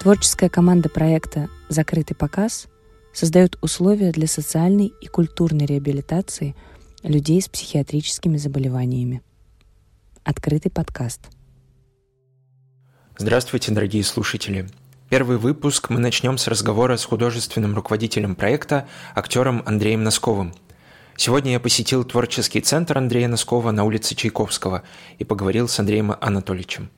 Творческая команда проекта «Закрытый показ» создает условия для социальной и культурной реабилитации людей с психиатрическими заболеваниями. Открытый подкаст. Здравствуйте, дорогие слушатели. Первый выпуск мы начнем с разговора с художественным руководителем проекта, актером Андреем Носковым. Сегодня я посетил творческий центр Андрея Носкова на улице Чайковского и поговорил с Андреем Анатольевичем.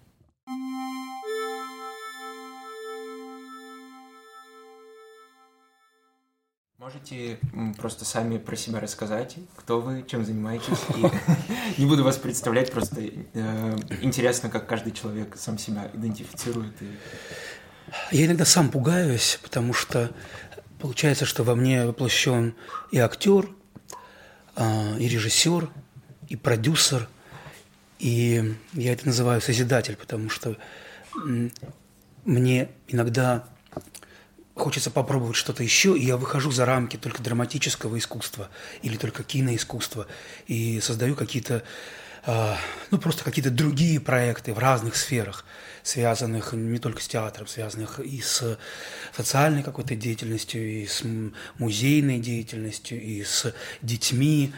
Можете просто сами про себя рассказать, кто вы, чем занимаетесь. И не буду вас представлять, просто э, интересно, как каждый человек сам себя идентифицирует. Я иногда сам пугаюсь, потому что получается, что во мне воплощен и актер, э, и режиссер, и продюсер, и я это называю созидатель, потому что мне иногда хочется попробовать что-то еще, и я выхожу за рамки только драматического искусства или только киноискусства и создаю какие-то, ну, просто какие-то другие проекты в разных сферах связанных не только с театром, связанных и с социальной какой-то деятельностью, и с музейной деятельностью, и с детьми.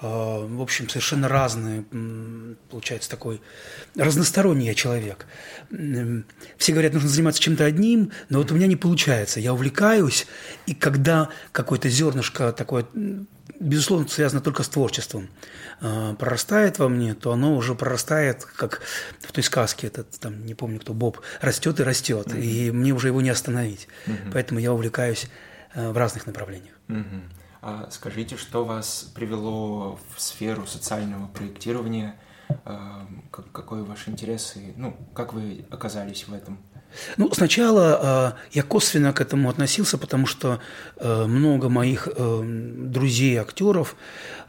А, в общем, совершенно разные, получается, такой разносторонний я человек. Все говорят, нужно заниматься чем-то одним, но вот у меня не получается. Я увлекаюсь, и когда какое-то зернышко такое безусловно, связано только с творчеством, а, прорастает во мне, то оно уже прорастает, как в той сказке, этот, там, не помню кто, Боб, растет и растет, mm-hmm. и мне уже его не остановить. Mm-hmm. Поэтому я увлекаюсь а, в разных направлениях. Mm-hmm. А скажите, что вас привело в сферу социального проектирования? А, какой ваш интерес и ну, как вы оказались в этом? Ну, сначала э, я косвенно к этому относился, потому что э, много моих э, друзей, актеров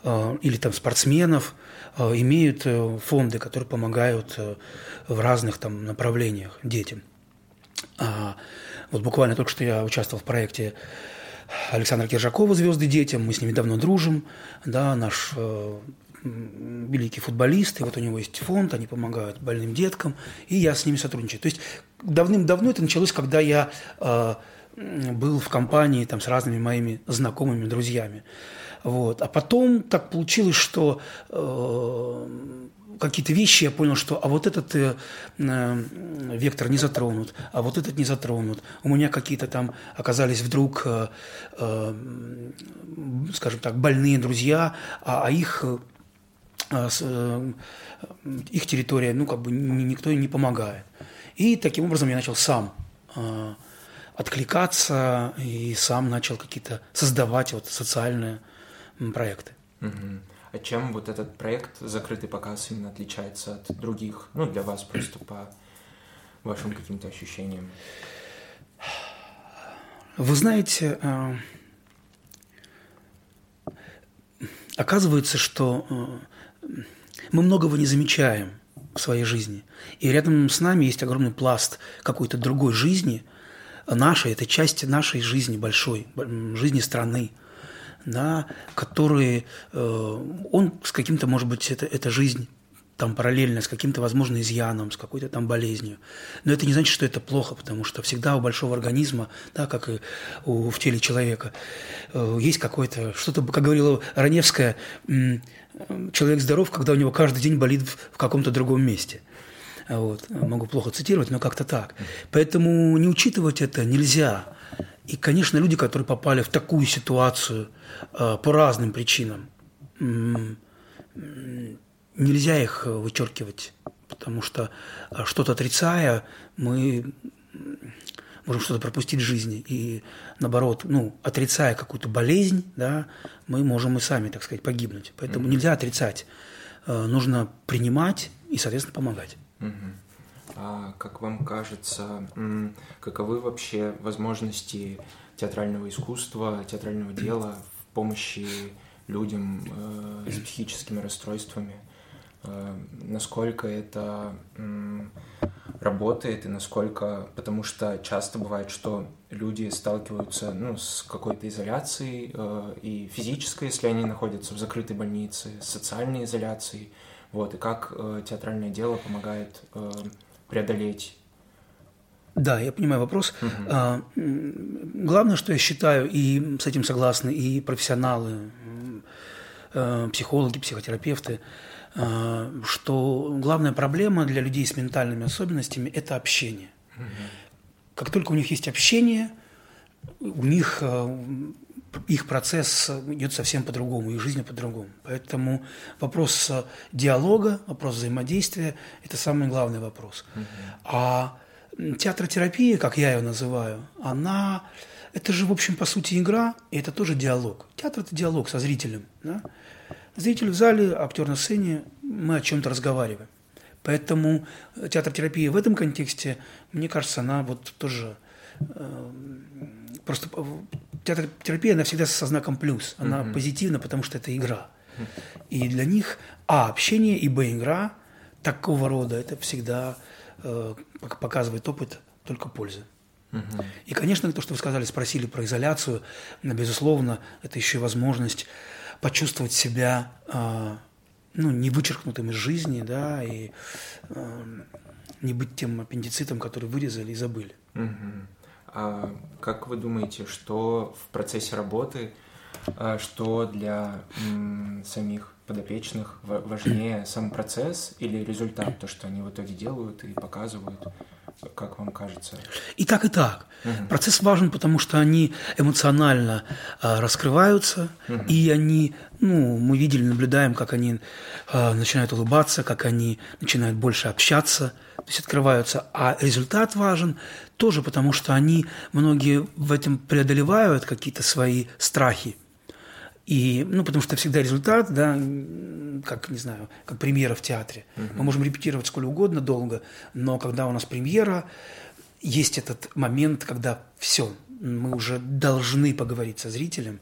э, или там спортсменов э, имеют э, фонды, которые помогают э, в разных там направлениях детям. А, вот буквально только что я участвовал в проекте Александра Киржакова «Звезды детям», мы с ними давно дружим, да, наш э, великий футболист, и вот у него есть фонд, они помогают больным деткам, и я с ними сотрудничаю. То есть давным-давно это началось, когда я э, был в компании там, с разными моими знакомыми, друзьями. Вот. А потом так получилось, что э, какие-то вещи я понял, что а вот этот э, э, вектор не затронут, а вот этот не затронут. У меня какие-то там оказались вдруг, э, э, скажем так, больные друзья, а, а их э, их территория, ну, как бы никто не помогает. И таким образом я начал сам э, откликаться и сам начал какие-то создавать вот социальные проекты. Угу. А чем вот этот проект «Закрытый показ» именно отличается от других, ну, для вас просто по вашим каким-то ощущениям? Вы знаете, э, оказывается, что мы многого не замечаем в своей жизни. И рядом с нами есть огромный пласт какой-то другой жизни, нашей, это часть нашей жизни большой, жизни страны, да, которые, э, он с каким-то, может быть, это, это жизнь там параллельно с каким-то, возможно, изъяном, с какой-то там болезнью. Но это не значит, что это плохо, потому что всегда у большого организма, да, как и у, в теле человека, э, есть какое-то, что-то, как говорила Раневская, человек здоров, когда у него каждый день болит в, в каком-то другом месте. Вот. Могу плохо цитировать, но как-то так. Поэтому не учитывать это нельзя. И, конечно, люди, которые попали в такую ситуацию э, по разным причинам, нельзя их э, вычеркивать, потому что э, что-то отрицая, мы можем что-то пропустить в жизни. И наоборот, ну, отрицая какую-то болезнь, да, мы можем и сами, так сказать, погибнуть. Поэтому mm-hmm. нельзя отрицать. Э, нужно принимать и, соответственно, помогать. Mm-hmm. А как вам кажется, каковы вообще возможности театрального искусства, театрального дела в помощи людям э, с психическими расстройствами? Э, насколько это работает и насколько... Потому что часто бывает, что люди сталкиваются ну, с какой-то изоляцией, э, и физической, если они находятся в закрытой больнице, с социальной изоляцией. Вот, и как э, театральное дело помогает преодолеть Да, я понимаю вопрос. Угу. А, главное, что я считаю, и с этим согласны и профессионалы, психологи, психотерапевты, что главная проблема для людей с ментальными особенностями – это общение. Угу. Как только у них есть общение, у них э, их процесс идет совсем по-другому, их жизнь по-другому. Поэтому вопрос диалога, вопрос взаимодействия – это самый главный вопрос. Угу. А театротерапия, как я ее называю, она это же, в общем, по сути, игра, и это тоже диалог. Театр – это диалог со зрителем. Да? Зритель в зале, актер на сцене, мы о чем-то разговариваем. Поэтому театротерапия в этом контексте, мне кажется, она вот тоже э, просто театротерапия, она всегда со знаком плюс, она mm-hmm. позитивна, потому что это игра. И для них а общение и б игра такого рода это всегда э, показывает опыт только пользы. Угу. И, конечно, то, что вы сказали, спросили про изоляцию, безусловно, это еще и возможность почувствовать себя э, ну, не вычеркнутым из жизни, да, и э, не быть тем аппендицитом, который вырезали и забыли. Угу. А как вы думаете, что в процессе работы, а, что для самих подопечных важнее сам процесс или результат, то, что они в итоге делают и показывают? Как вам кажется? И так, и так. Угу. Процесс важен, потому что они эмоционально э, раскрываются, угу. и они, ну, мы видели, наблюдаем, как они э, начинают улыбаться, как они начинают больше общаться, то есть открываются. А результат важен тоже потому, что они, многие в этом преодолевают какие-то свои страхи. И, ну, потому что всегда результат, да, как, не знаю, как премьера в театре. Угу. Мы можем репетировать сколько угодно долго, но когда у нас премьера, есть этот момент, когда все, мы уже должны поговорить со зрителем.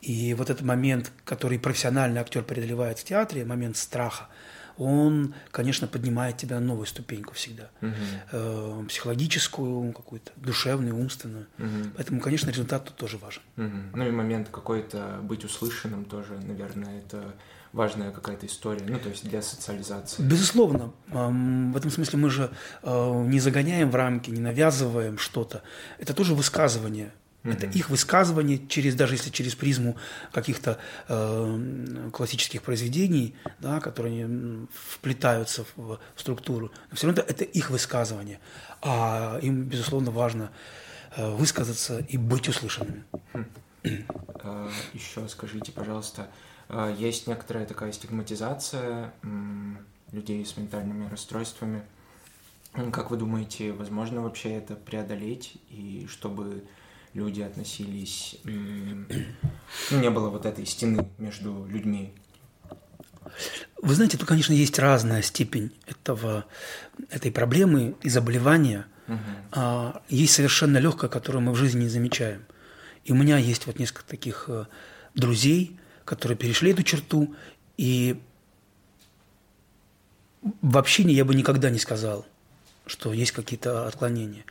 И вот этот момент, который профессиональный актер преодолевает в театре, момент страха – он, конечно, поднимает тебя на новую ступеньку всегда. Угу. Э, психологическую, какую-то душевную, умственную. Угу. Поэтому, конечно, результат тут тоже важен. Угу. Ну и момент какой-то быть услышанным тоже, наверное, это важная какая-то история, ну, то есть для социализации. Безусловно. В этом смысле мы же э, не загоняем в рамки, не навязываем что-то. Это тоже высказывание Mm-hmm. Это их высказывание, через, даже если через призму каких-то э, классических произведений, да, которые вплетаются в, в структуру, но все равно это их высказывание. А им, безусловно, важно э, высказаться и быть услышанными. Э, Еще скажите, пожалуйста, э, есть некоторая такая стигматизация людей с ментальными расстройствами. Как вы думаете, возможно вообще это преодолеть, и чтобы люди относились, ну, не было вот этой стены между людьми. Вы знаете, тут, конечно, есть разная степень этого, этой проблемы и заболевания. Угу. А, есть совершенно легкая, которую мы в жизни не замечаем. И у меня есть вот несколько таких э, друзей, которые перешли эту черту, и в общении я бы никогда не сказал, что есть какие-то отклонения.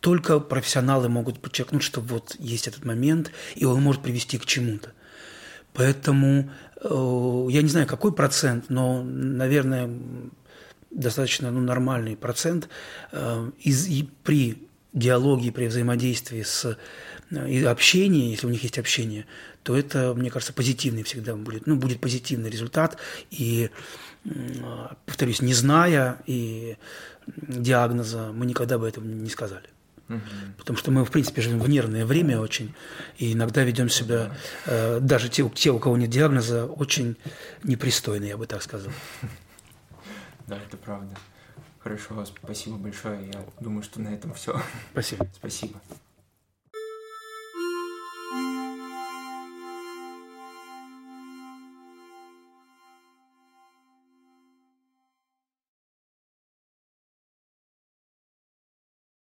Только профессионалы могут подчеркнуть, что вот есть этот момент, и он может привести к чему-то. Поэтому э, я не знаю, какой процент, но, наверное, достаточно ну, нормальный процент э, из, и при диалоге, при взаимодействии с э, и общении, если у них есть общение, то это, мне кажется, позитивный всегда будет, ну, будет позитивный результат. И, повторюсь, не зная и диагноза, мы никогда бы этого не сказали. Потому что мы, в принципе, живем в нервное время очень, и иногда ведем себя, э, даже те, те, у кого нет диагноза, очень непристойно, я бы так сказал. Да, это правда. Хорошо, спасибо большое. Я думаю, что на этом все. Спасибо. Спасибо.